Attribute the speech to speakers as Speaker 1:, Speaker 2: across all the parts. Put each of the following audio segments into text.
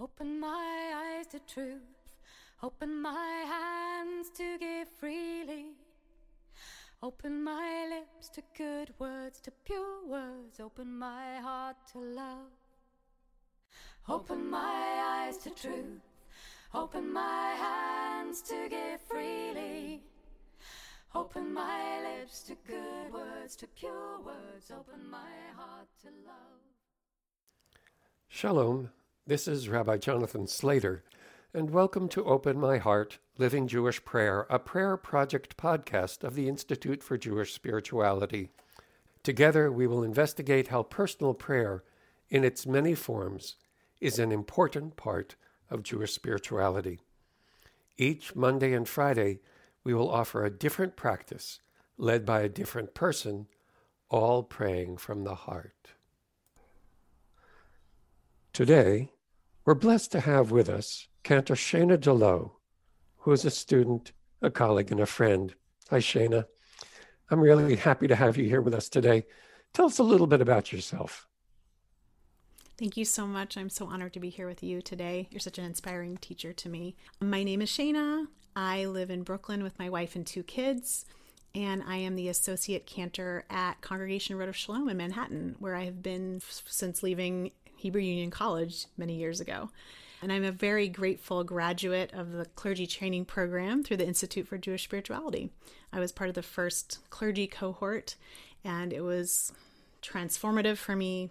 Speaker 1: Open my eyes to truth, open my hands to give freely. Open my lips to good words, to pure words, open my heart to love. Open my eyes to truth, open my hands to give freely. Open my lips to good words, to pure words, open my heart to love.
Speaker 2: Shalom. This is Rabbi Jonathan Slater, and welcome to Open My Heart Living Jewish Prayer, a prayer project podcast of the Institute for Jewish Spirituality. Together, we will investigate how personal prayer, in its many forms, is an important part of Jewish spirituality. Each Monday and Friday, we will offer a different practice led by a different person, all praying from the heart. Today, we're blessed to have with us Cantor Shayna DeLowe, who is a student, a colleague, and a friend. Hi, Shayna. I'm really happy to have you here with us today. Tell us a little bit about yourself.
Speaker 3: Thank you so much. I'm so honored to be here with you today. You're such an inspiring teacher to me. My name is Shayna. I live in Brooklyn with my wife and two kids, and I am the associate cantor at Congregation Rodef Shalom in Manhattan, where I have been since leaving Hebrew Union College many years ago. And I'm a very grateful graduate of the clergy training program through the Institute for Jewish Spirituality. I was part of the first clergy cohort, and it was transformative for me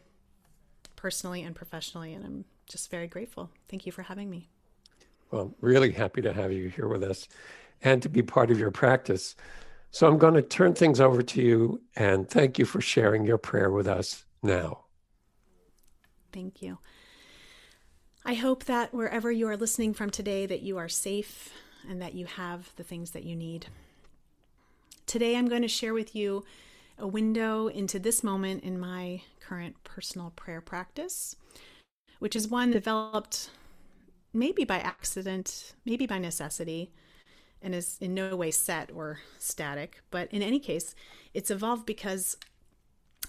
Speaker 3: personally and professionally. And I'm just very grateful. Thank you for having me.
Speaker 2: Well, really happy to have you here with us and to be part of your practice. So I'm going to turn things over to you and thank you for sharing your prayer with us now.
Speaker 3: Thank you. I hope that wherever you are listening from today that you are safe and that you have the things that you need. Today I'm going to share with you a window into this moment in my current personal prayer practice, which is one developed maybe by accident, maybe by necessity, and is in no way set or static. But in any case, it's evolved because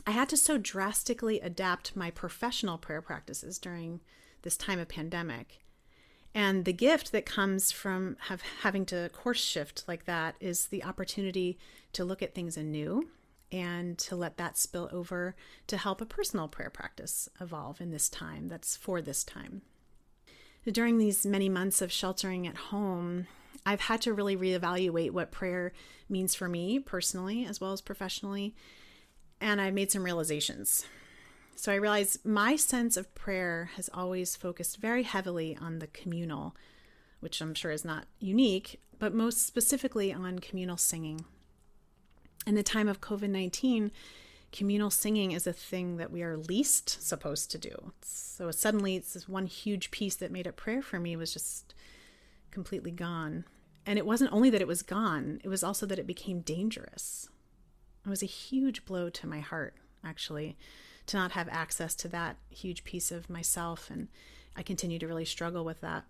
Speaker 3: I had to so drastically adapt my professional prayer practices during this time of pandemic. And the gift that comes from have, having to course shift like that is the opportunity to look at things anew and to let that spill over to help a personal prayer practice evolve in this time that's for this time. During these many months of sheltering at home, I've had to really reevaluate what prayer means for me personally as well as professionally and I made some realizations. So I realized my sense of prayer has always focused very heavily on the communal, which I'm sure is not unique, but most specifically on communal singing. In the time of COVID 19, communal singing is a thing that we are least supposed to do. So suddenly, it's this one huge piece that made up prayer for me was just completely gone. And it wasn't only that it was gone, it was also that it became dangerous. It was a huge blow to my heart, actually, to not have access to that huge piece of myself. And I continue to really struggle with that.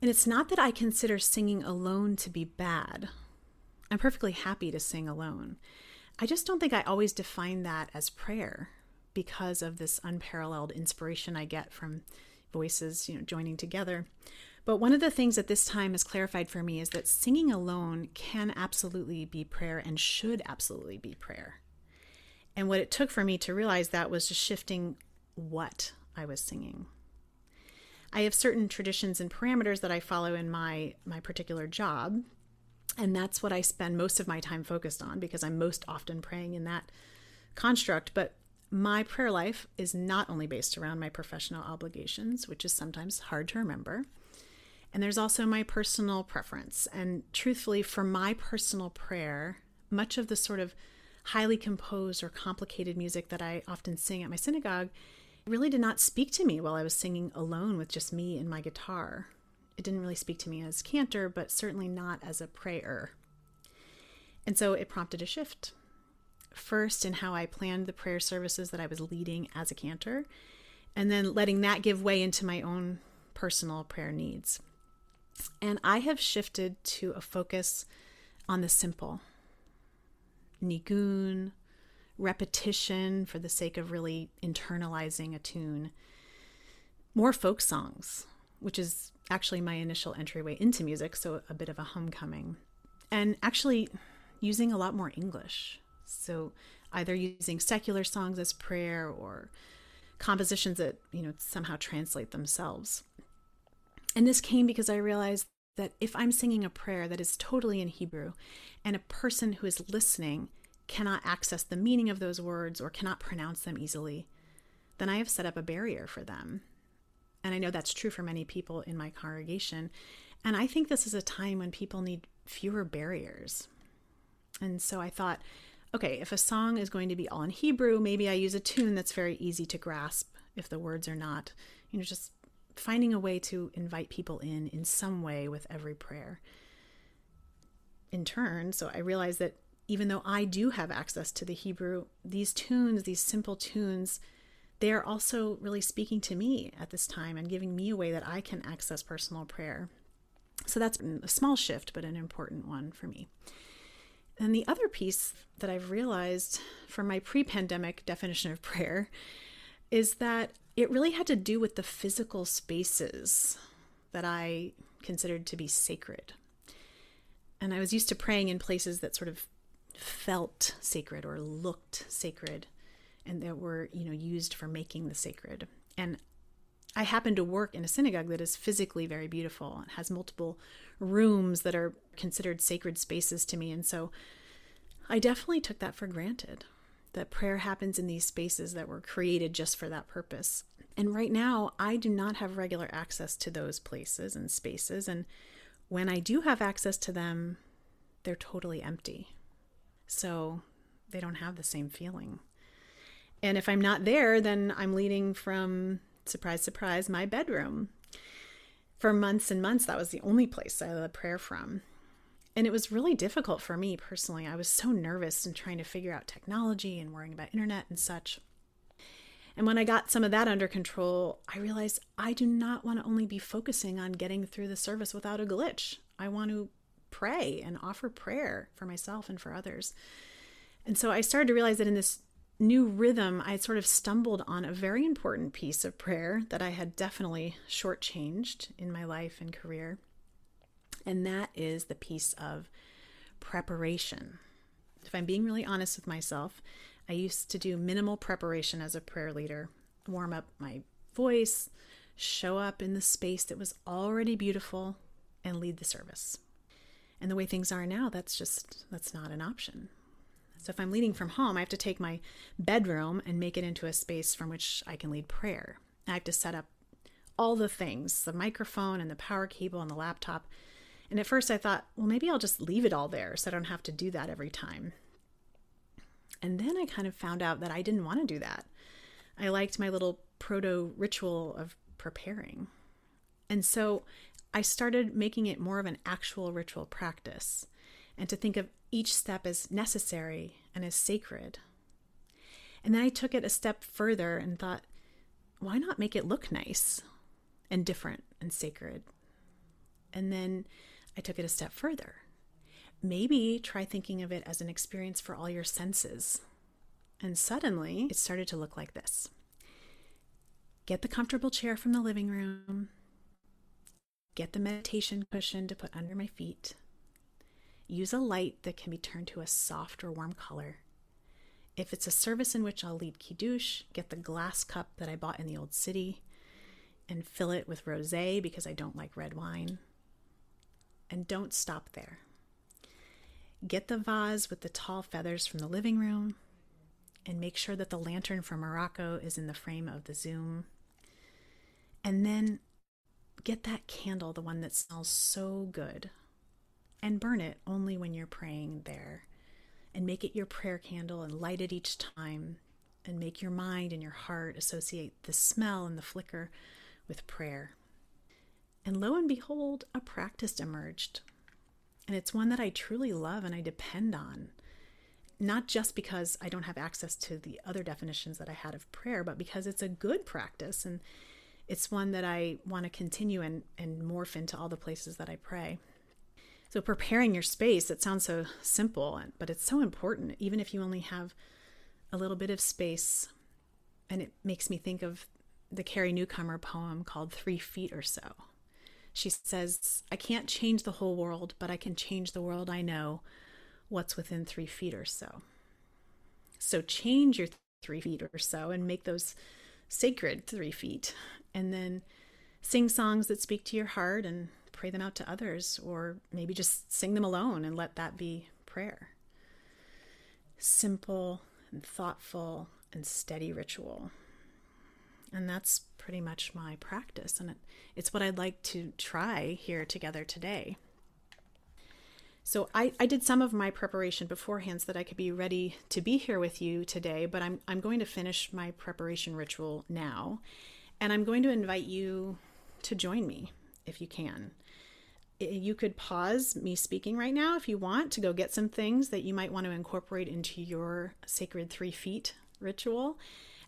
Speaker 3: And it's not that I consider singing alone to be bad. I'm perfectly happy to sing alone. I just don't think I always define that as prayer because of this unparalleled inspiration I get from voices, you know, joining together. But one of the things that this time has clarified for me is that singing alone can absolutely be prayer and should absolutely be prayer. And what it took for me to realize that was just shifting what I was singing. I have certain traditions and parameters that I follow in my my particular job, and that's what I spend most of my time focused on because I'm most often praying in that construct, but my prayer life is not only based around my professional obligations, which is sometimes hard to remember, and there's also my personal preference. And truthfully, for my personal prayer, much of the sort of highly composed or complicated music that I often sing at my synagogue really did not speak to me while I was singing alone with just me and my guitar. It didn't really speak to me as cantor, but certainly not as a prayer. And so it prompted a shift. First, in how I planned the prayer services that I was leading as a cantor, and then letting that give way into my own personal prayer needs. And I have shifted to a focus on the simple nigun, repetition for the sake of really internalizing a tune, more folk songs, which is actually my initial entryway into music, so a bit of a homecoming. And actually using a lot more English. So either using secular songs as prayer or compositions that, you know, somehow translate themselves. And this came because I realized that if I'm singing a prayer that is totally in Hebrew and a person who is listening cannot access the meaning of those words or cannot pronounce them easily, then I have set up a barrier for them. And I know that's true for many people in my congregation. And I think this is a time when people need fewer barriers. And so I thought, okay, if a song is going to be all in Hebrew, maybe I use a tune that's very easy to grasp if the words are not, you know, just finding a way to invite people in in some way with every prayer. In turn, so I realized that even though I do have access to the Hebrew, these tunes, these simple tunes, they are also really speaking to me at this time and giving me a way that I can access personal prayer. So that's a small shift, but an important one for me. And the other piece that I've realized from my pre pandemic definition of prayer is that it really had to do with the physical spaces that I considered to be sacred. And I was used to praying in places that sort of felt sacred or looked sacred and that were, you know, used for making the sacred. And I happen to work in a synagogue that is physically very beautiful. It has multiple rooms that are considered sacred spaces to me. And so I definitely took that for granted that prayer happens in these spaces that were created just for that purpose. And right now, I do not have regular access to those places and spaces. And when I do have access to them, they're totally empty. So they don't have the same feeling. And if I'm not there, then I'm leading from surprise, surprise, my bedroom. For months and months, that was the only place I led prayer from. And it was really difficult for me personally. I was so nervous and trying to figure out technology and worrying about internet and such. And when I got some of that under control, I realized I do not want to only be focusing on getting through the service without a glitch. I want to pray and offer prayer for myself and for others. And so I started to realize that in this new rhythm, I had sort of stumbled on a very important piece of prayer that I had definitely shortchanged in my life and career. And that is the piece of preparation. If I'm being really honest with myself, I used to do minimal preparation as a prayer leader, warm up my voice, show up in the space that was already beautiful, and lead the service. And the way things are now, that's just that's not an option. So if I'm leading from home, I have to take my bedroom and make it into a space from which I can lead prayer. I have to set up all the things the microphone and the power cable and the laptop. And at first I thought, well, maybe I'll just leave it all there so I don't have to do that every time. And then I kind of found out that I didn't want to do that. I liked my little proto ritual of preparing. And so I started making it more of an actual ritual practice and to think of each step as necessary and as sacred. And then I took it a step further and thought, why not make it look nice and different and sacred? And then I took it a step further. Maybe try thinking of it as an experience for all your senses. And suddenly it started to look like this get the comfortable chair from the living room, get the meditation cushion to put under my feet use a light that can be turned to a soft or warm color. If it's a service in which I'll lead Kiddush, get the glass cup that I bought in the old city and fill it with rose because I don't like red wine. And don't stop there. Get the vase with the tall feathers from the living room and make sure that the lantern from Morocco is in the frame of the Zoom. And then get that candle, the one that smells so good, and burn it only when you're praying there. And make it your prayer candle and light it each time. And make your mind and your heart associate the smell and the flicker with prayer. And lo and behold, a practice emerged. And it's one that I truly love and I depend on. Not just because I don't have access to the other definitions that I had of prayer, but because it's a good practice and it's one that I want to continue and, and morph into all the places that I pray. So, preparing your space, it sounds so simple, but it's so important, even if you only have a little bit of space. And it makes me think of the Carrie Newcomer poem called Three Feet or So. She says, I can't change the whole world, but I can change the world I know, what's within three feet or so. So change your three feet or so and make those sacred three feet. And then sing songs that speak to your heart and pray them out to others, or maybe just sing them alone and let that be prayer. Simple and thoughtful and steady ritual. And that's pretty much my practice. And it, it's what I'd like to try here together today. So I, I did some of my preparation beforehand so that I could be ready to be here with you today, but I'm, I'm going to finish my preparation ritual now. And I'm going to invite you to join me if you can. You could pause me speaking right now if you want to go get some things that you might want to incorporate into your sacred three feet ritual.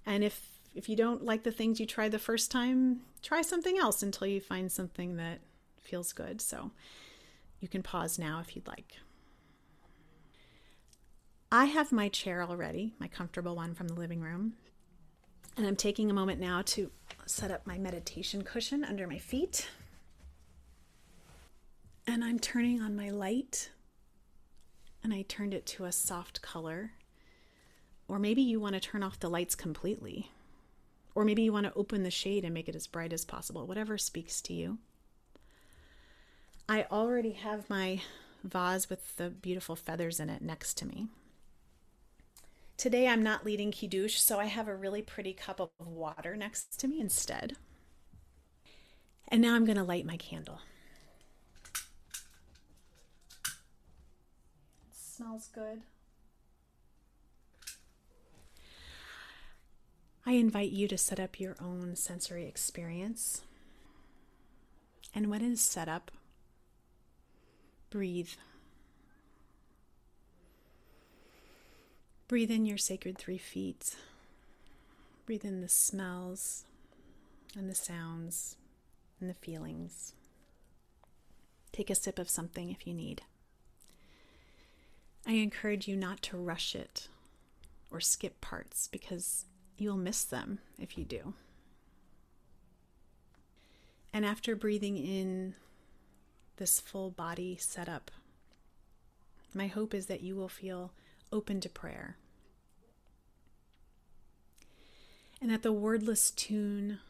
Speaker 3: And if if you don't like the things you tried the first time, try something else until you find something that feels good. So you can pause now if you'd like. I have my chair already, my comfortable one from the living room. And I'm taking a moment now to set up my meditation cushion under my feet. And I'm turning on my light. And I turned it to a soft color. Or maybe you want to turn off the lights completely. Or maybe you want to open the shade and make it as bright as possible, whatever speaks to you. I already have my vase with the beautiful feathers in it next to me. Today I'm not leading Kiddush, so I have a really pretty cup of water next to me instead. And now I'm going to light my candle. It smells good. I invite you to set up your own sensory experience. And when it is set up, breathe. Breathe in your sacred three feet. Breathe in the smells and the sounds and the feelings. Take a sip of something if you need. I encourage you not to rush it or skip parts because you'll miss them if you do. And after breathing in this full body setup, my hope is that you will feel open to prayer. And that the wordless tune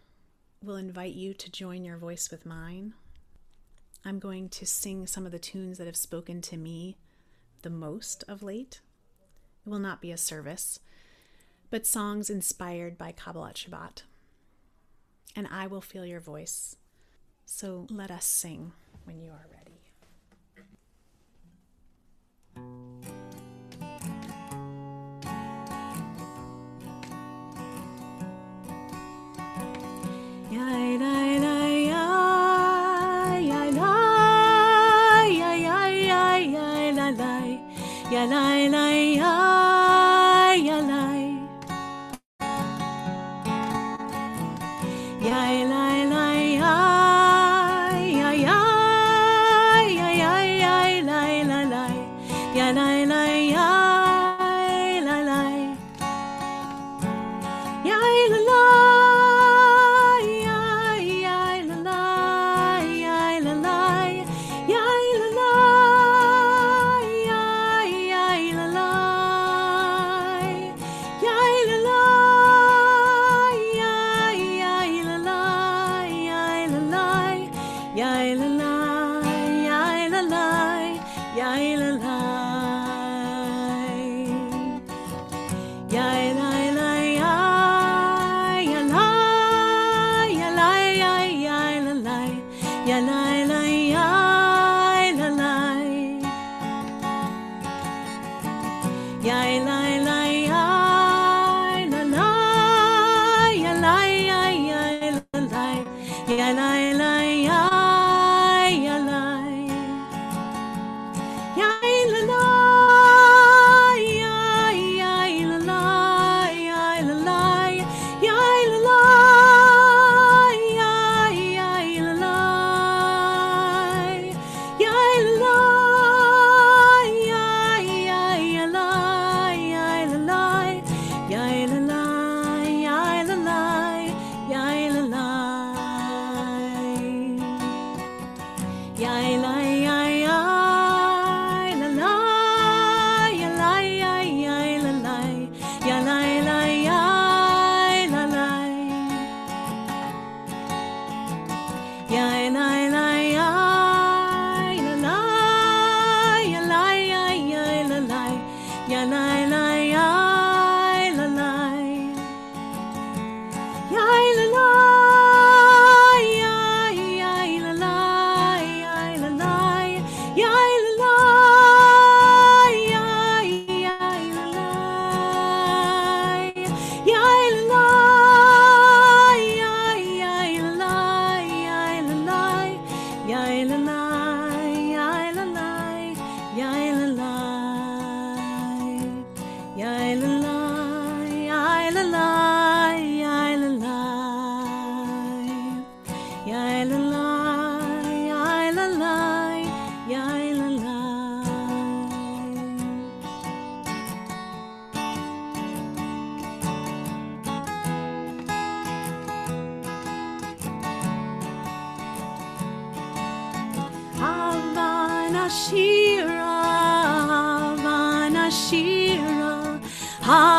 Speaker 3: will invite you to join your voice with mine. I'm going to sing some of the tunes that have spoken to me the most of late. It will not be a service, but songs inspired by Kabbalat Shabbat. And I will feel your voice. So let us sing when you are ready. Yaira Jai, lai, Havana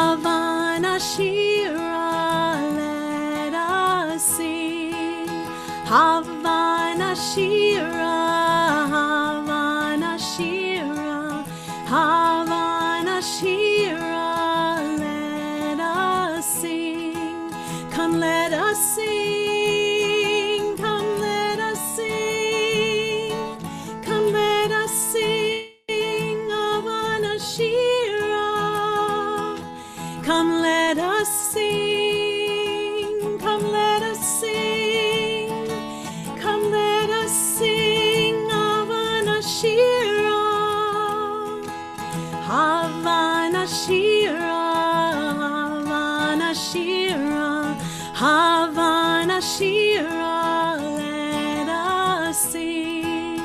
Speaker 3: Shira, let us sing.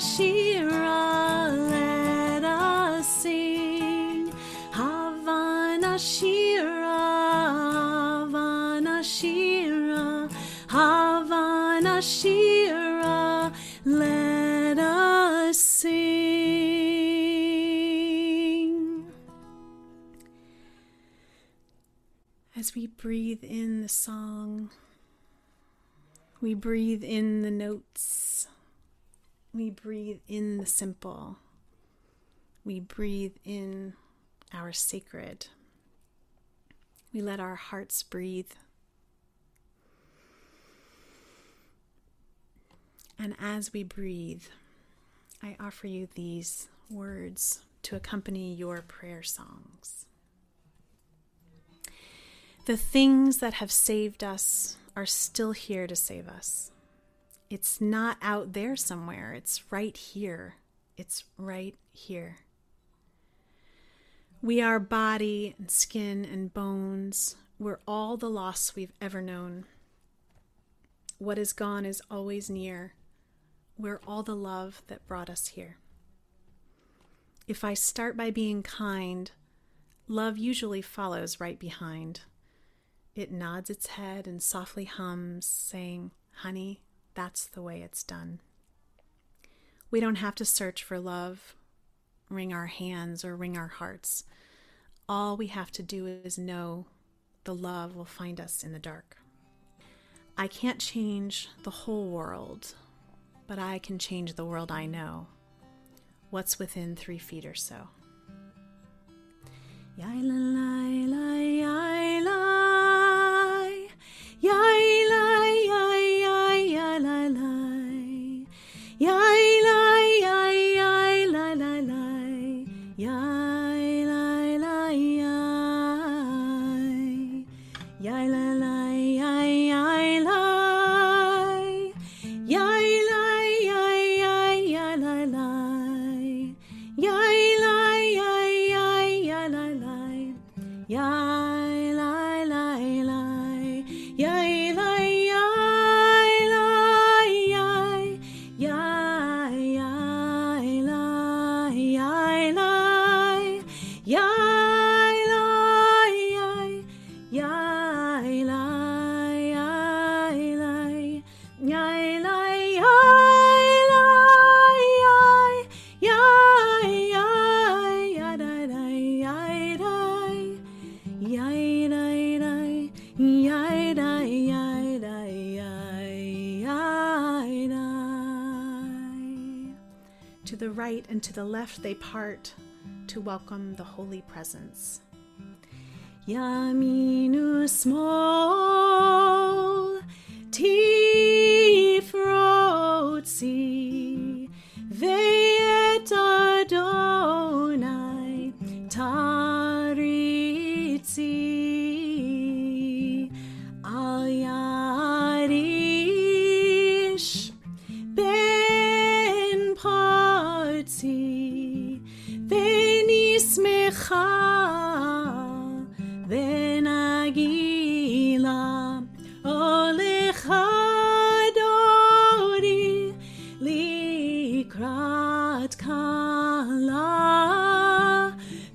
Speaker 3: Shira, let us sing. Shira, Shira, Shira, let us sing. As we breathe in the song, we breathe in the notes, we breathe in the simple, we breathe in our sacred. We let our hearts breathe. And as we breathe, I offer you these words to accompany your prayer songs. The things that have saved us are still here to save us. It's not out there somewhere, it's right here. It's right here. We are body and skin and bones. We're all the loss we've ever known. What is gone is always near. We're all the love that brought us here. If I start by being kind, love usually follows right behind. It nods its head and softly hums, saying, Honey, that's the way it's done. We don't have to search for love, wring our hands, or wring our hearts. All we have to do is know the love will find us in the dark. I can't change the whole world, but I can change the world I know. What's within three feet or so? Ya la la right and to the left they part to welcome the holy presence. Yaminu small,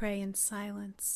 Speaker 3: pray in silence.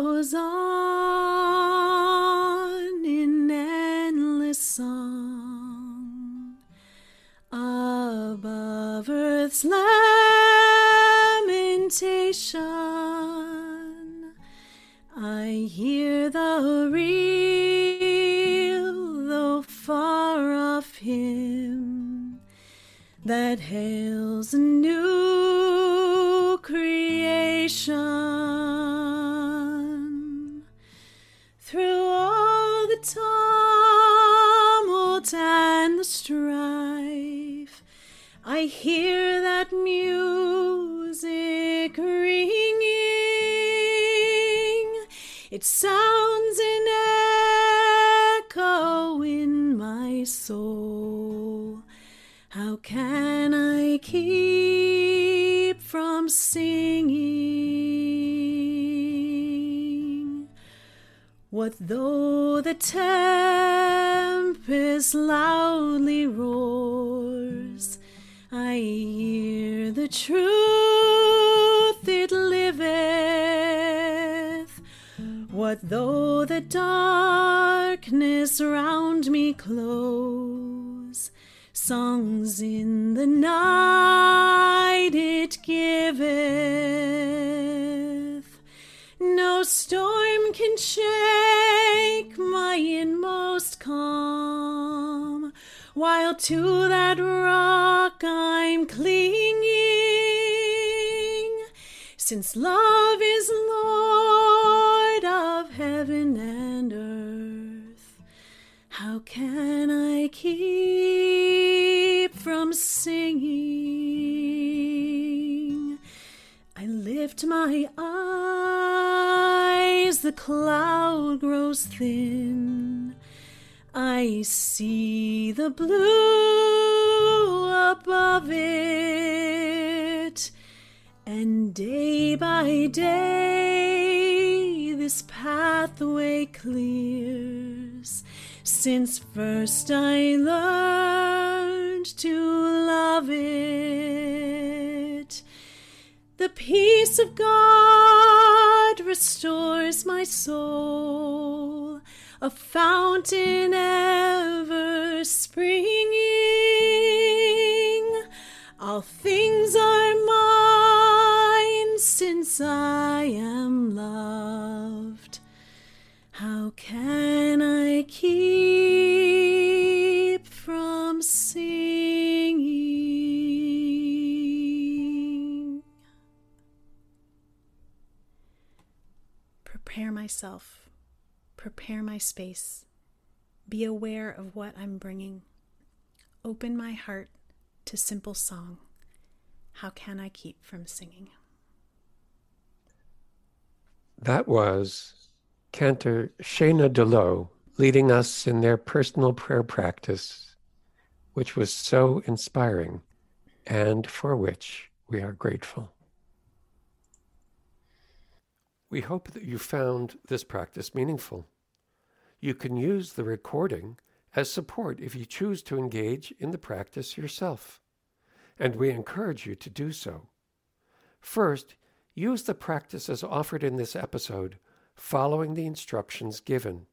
Speaker 3: Flows on in endless song above earth's lamentation. I hear the real, though far off hymn that hails a new creation. Hear that music ringing. It sounds an echo in my soul. How can I keep from singing? What though the tempest loudly roars? I hear the truth, it liveth. What though the darkness round me close? Songs in the night it giveth. No storm can shake my inmost calm, while to that rock I'm clinging. Since love is Lord of heaven and earth, how can I keep from singing? I lift my eyes, the cloud grows thin. I see the blue above it, and day by day this pathway clears. Since first I learned to love it, the peace of God restores my soul, a fountain ever springing. All things are mine since I am loved. How can I keep from singing? Prepare myself, prepare my space, be aware of what I'm bringing. Open my heart to simple song. How can I keep from singing?
Speaker 2: That was Cantor Shayna DeLowe leading us in their personal prayer practice, which was so inspiring and for which we are grateful. We hope that you found this practice meaningful. You can use the recording as support if you choose to engage in the practice yourself, and we encourage you to do so. First, use the practice as offered in this episode, following the instructions given.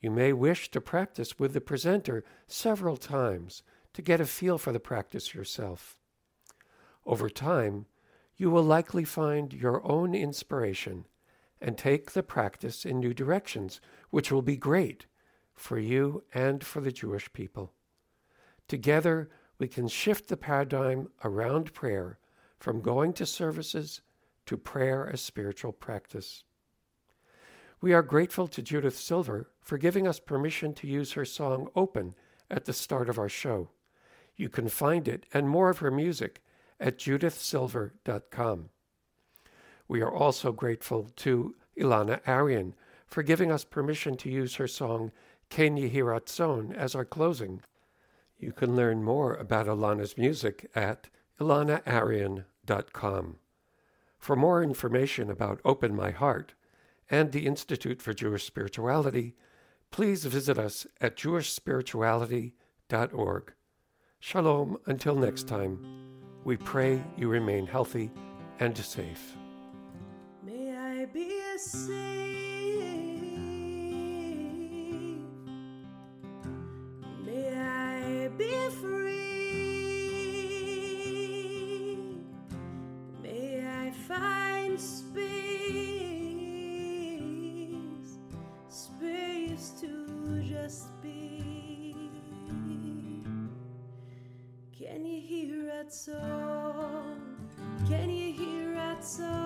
Speaker 2: You may wish to practice with the presenter several times to get a feel for the practice yourself. Over time, you will likely find your own inspiration and take the practice in new directions, which will be great for you and for the Jewish people. Together, we can shift the paradigm around prayer from going to services to prayer as spiritual practice. We are grateful to Judith Silver for giving us permission to use her song Open at the start of our show. You can find it and more of her music at judithsilver.com. We are also grateful to Elana Arian for giving us permission to use her song Ken Yehiratzon as our closing. You can learn more about Elana's music at elanaarian.com. For more information about Open My Heart and the Institute for Jewish Spirituality, please visit us at jewishspirituality.org. Shalom until next time. We pray you remain healthy and safe.
Speaker 3: May I be free. May I find space, space to just be. Can you hear that song? Can you hear that song?